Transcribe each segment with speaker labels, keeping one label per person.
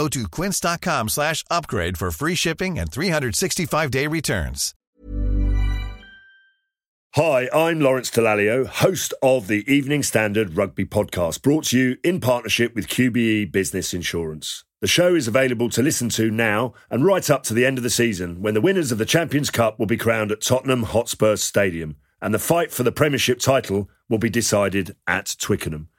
Speaker 1: Go to quince.com slash upgrade for free shipping and 365-day returns.
Speaker 2: Hi, I'm Lawrence Dallaglio, host of the Evening Standard Rugby Podcast, brought to you in partnership with QBE Business Insurance. The show is available to listen to now and right up to the end of the season when the winners of the Champions Cup will be crowned at Tottenham Hotspur Stadium and the fight for the Premiership title will be decided at Twickenham.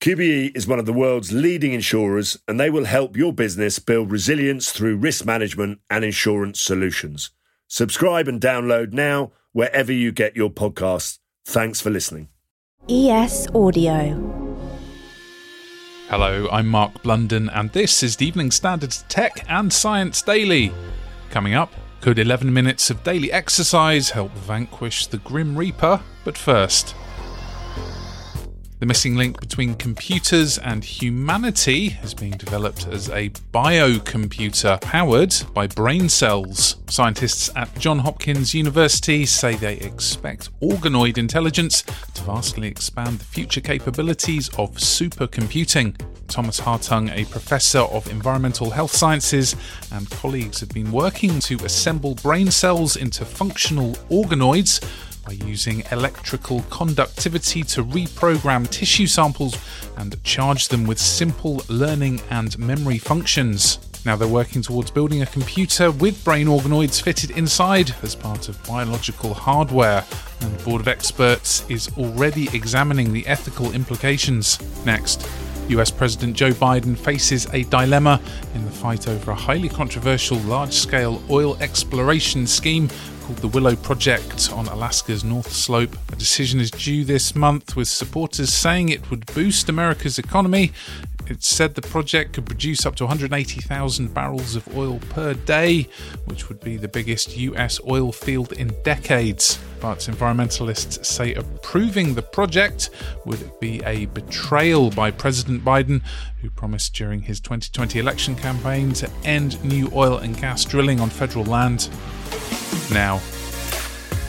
Speaker 2: QBE is one of the world's leading insurers and they will help your business build resilience through risk management and insurance solutions. Subscribe and download now wherever you get your podcasts. Thanks for listening.
Speaker 3: ES Audio.
Speaker 4: Hello, I'm Mark Blunden, and this is the Evening Standards Tech and Science Daily. Coming up, could 11 minutes of daily exercise help vanquish the Grim Reaper? But first, the missing link between computers and humanity is being developed as a biocomputer powered by brain cells. Scientists at Johns Hopkins University say they expect organoid intelligence to vastly expand the future capabilities of supercomputing. Thomas Hartung, a professor of environmental health sciences, and colleagues have been working to assemble brain cells into functional organoids by using electrical conductivity to reprogram tissue samples and charge them with simple learning and memory functions. Now they're working towards building a computer with brain organoids fitted inside as part of biological hardware, and the board of experts is already examining the ethical implications. Next, US President Joe Biden faces a dilemma in the fight over a highly controversial large scale oil exploration scheme called the Willow Project on Alaska's North Slope. A decision is due this month, with supporters saying it would boost America's economy. It said the project could produce up to 180,000 barrels of oil per day, which would be the biggest US oil field in decades. But environmentalists say approving the project would be a betrayal by President Biden, who promised during his 2020 election campaign to end new oil and gas drilling on federal land. Now,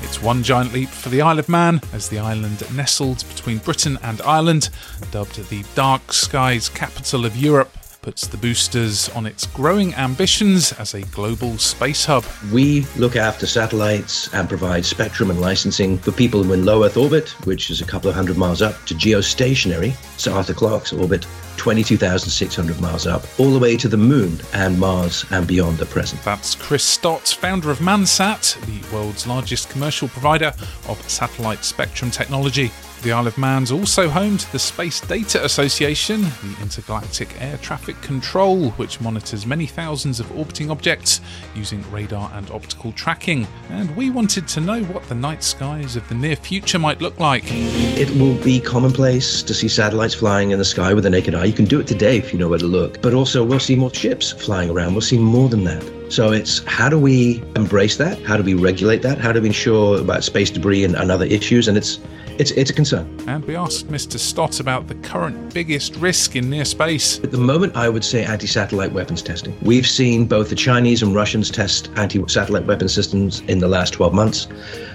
Speaker 4: it's one giant leap for the Isle of Man as the island nestled between Britain and Ireland, dubbed the Dark Skies capital of Europe, puts the boosters on its growing ambitions as a global space hub.
Speaker 5: We look after satellites and provide spectrum and licensing for people in low Earth orbit, which is a couple of hundred miles up, to geostationary, so Arthur Clarke's orbit, 22,600 miles up, all the way to the moon and Mars and beyond at present.
Speaker 4: That's Chris Stott, founder of Mansat, the world's largest commercial provider of satellite spectrum technology. The Isle of Man's also home to the Space Data Association, the intergalactic air traffic control, which monitors many thousands of orbiting objects using radar and optical tracking. And we wanted to know what the night skies of the near future might look like.
Speaker 5: It will be commonplace to see satellites flying in the sky with the naked eye. You can do it today if you know where to look. But also, we'll see more ships flying around. We'll see more than that. So it's how do we embrace that? How do we regulate that? How do we ensure about space debris and, and other issues? And it's it's it's a concern.
Speaker 4: And we asked Mr. Stott about the current biggest risk in near space.
Speaker 5: At the moment, I would say anti-satellite weapons testing. We've seen both the Chinese and Russians test anti-satellite weapon systems in the last 12 months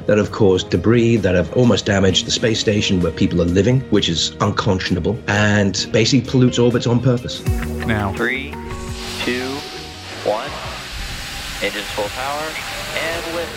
Speaker 5: that have caused debris that have almost damaged the space station where people are living, which is unconscionable, and basically pollutes orbits on purpose.
Speaker 4: Now,
Speaker 6: Three, two, one. Engines full power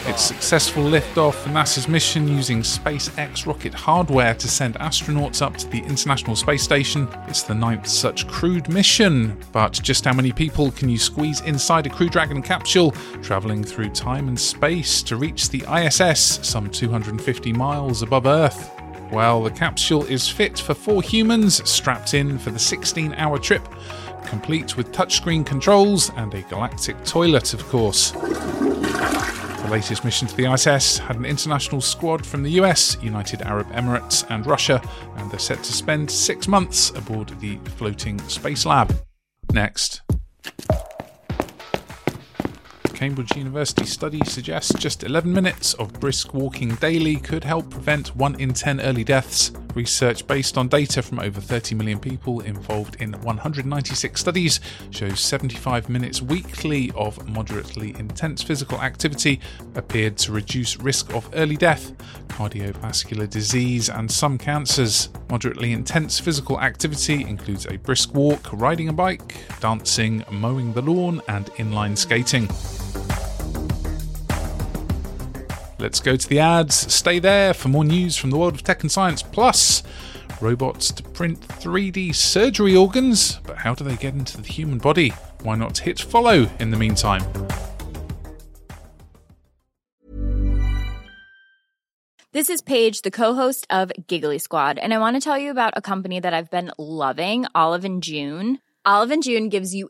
Speaker 4: Its successful liftoff, NASA's mission using SpaceX rocket hardware to send astronauts up to the International Space Station. It's the ninth such crewed mission. But just how many people can you squeeze inside a Crew Dragon capsule, travelling through time and space to reach the ISS, some 250 miles above Earth? Well, the capsule is fit for four humans strapped in for the 16 hour trip, complete with touchscreen controls and a galactic toilet, of course. The latest mission to the ISS had an international squad from the US, United Arab Emirates, and Russia, and they're set to spend six months aboard the floating space lab. Next. Cambridge University study suggests just 11 minutes of brisk walking daily could help prevent 1 in 10 early deaths. Research based on data from over 30 million people involved in 196 studies shows 75 minutes weekly of moderately intense physical activity appeared to reduce risk of early death, cardiovascular disease, and some cancers. Moderately intense physical activity includes a brisk walk, riding a bike, dancing, mowing the lawn, and inline skating. Let's go to the ads. Stay there for more news from the world of tech and science. Plus, robots to print 3D surgery organs. But how do they get into the human body? Why not hit follow in the meantime?
Speaker 7: This is Paige, the co-host of Giggly Squad, and I want to tell you about a company that I've been loving, Olive and June. Olive and June gives you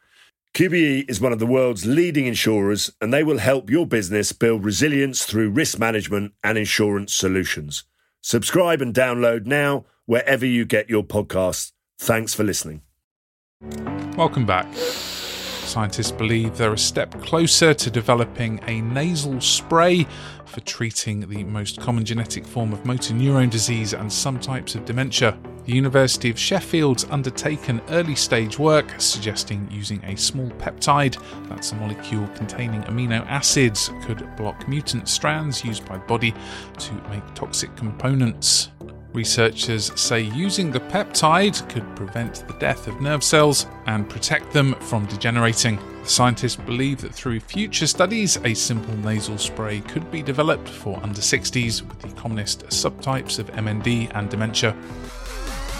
Speaker 2: QBE is one of the world's leading insurers and they will help your business build resilience through risk management and insurance solutions. Subscribe and download now wherever you get your podcasts. Thanks for listening.
Speaker 4: Welcome back. Scientists believe they're a step closer to developing a nasal spray for treating the most common genetic form of motor neurone disease and some types of dementia. The University of Sheffield's undertaken early stage work suggesting using a small peptide, that's a molecule containing amino acids, could block mutant strands used by the body to make toxic components. Researchers say using the peptide could prevent the death of nerve cells and protect them from degenerating. Scientists believe that through future studies, a simple nasal spray could be developed for under 60s with the commonest subtypes of MND and dementia.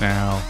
Speaker 4: Now,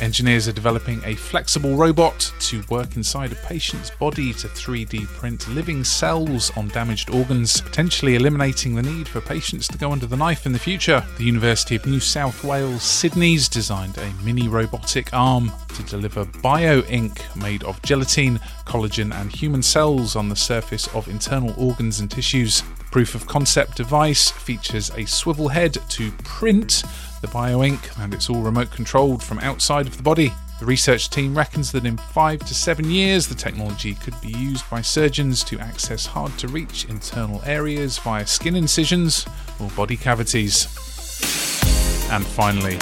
Speaker 4: Engineers are developing a flexible robot to work inside a patient's body to 3D print living cells on damaged organs, potentially eliminating the need for patients to go under the knife in the future. The University of New South Wales Sydney's designed a mini robotic arm to deliver bio ink made of gelatin, collagen, and human cells on the surface of internal organs and tissues. Proof of concept device features a swivel head to print the bioink, and it's all remote controlled from outside of the body. The research team reckons that in five to seven years, the technology could be used by surgeons to access hard to reach internal areas via skin incisions or body cavities. And finally,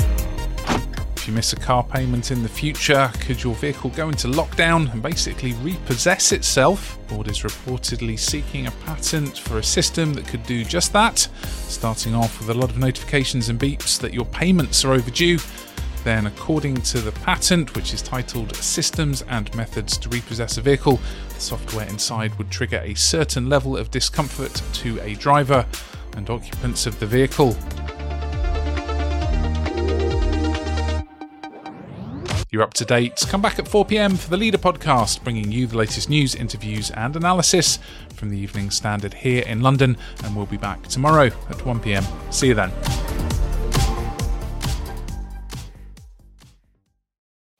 Speaker 4: if you miss a car payment in the future, could your vehicle go into lockdown and basically repossess itself? Ford is reportedly seeking a patent for a system that could do just that, starting off with a lot of notifications and beeps that your payments are overdue. Then, according to the patent, which is titled Systems and Methods to Repossess a Vehicle, the software inside would trigger a certain level of discomfort to a driver and occupants of the vehicle. You're up to date. Come back at 4 pm for the Leader podcast, bringing you the latest news, interviews, and analysis from the Evening Standard here in London. And we'll be back tomorrow at 1 pm. See you then.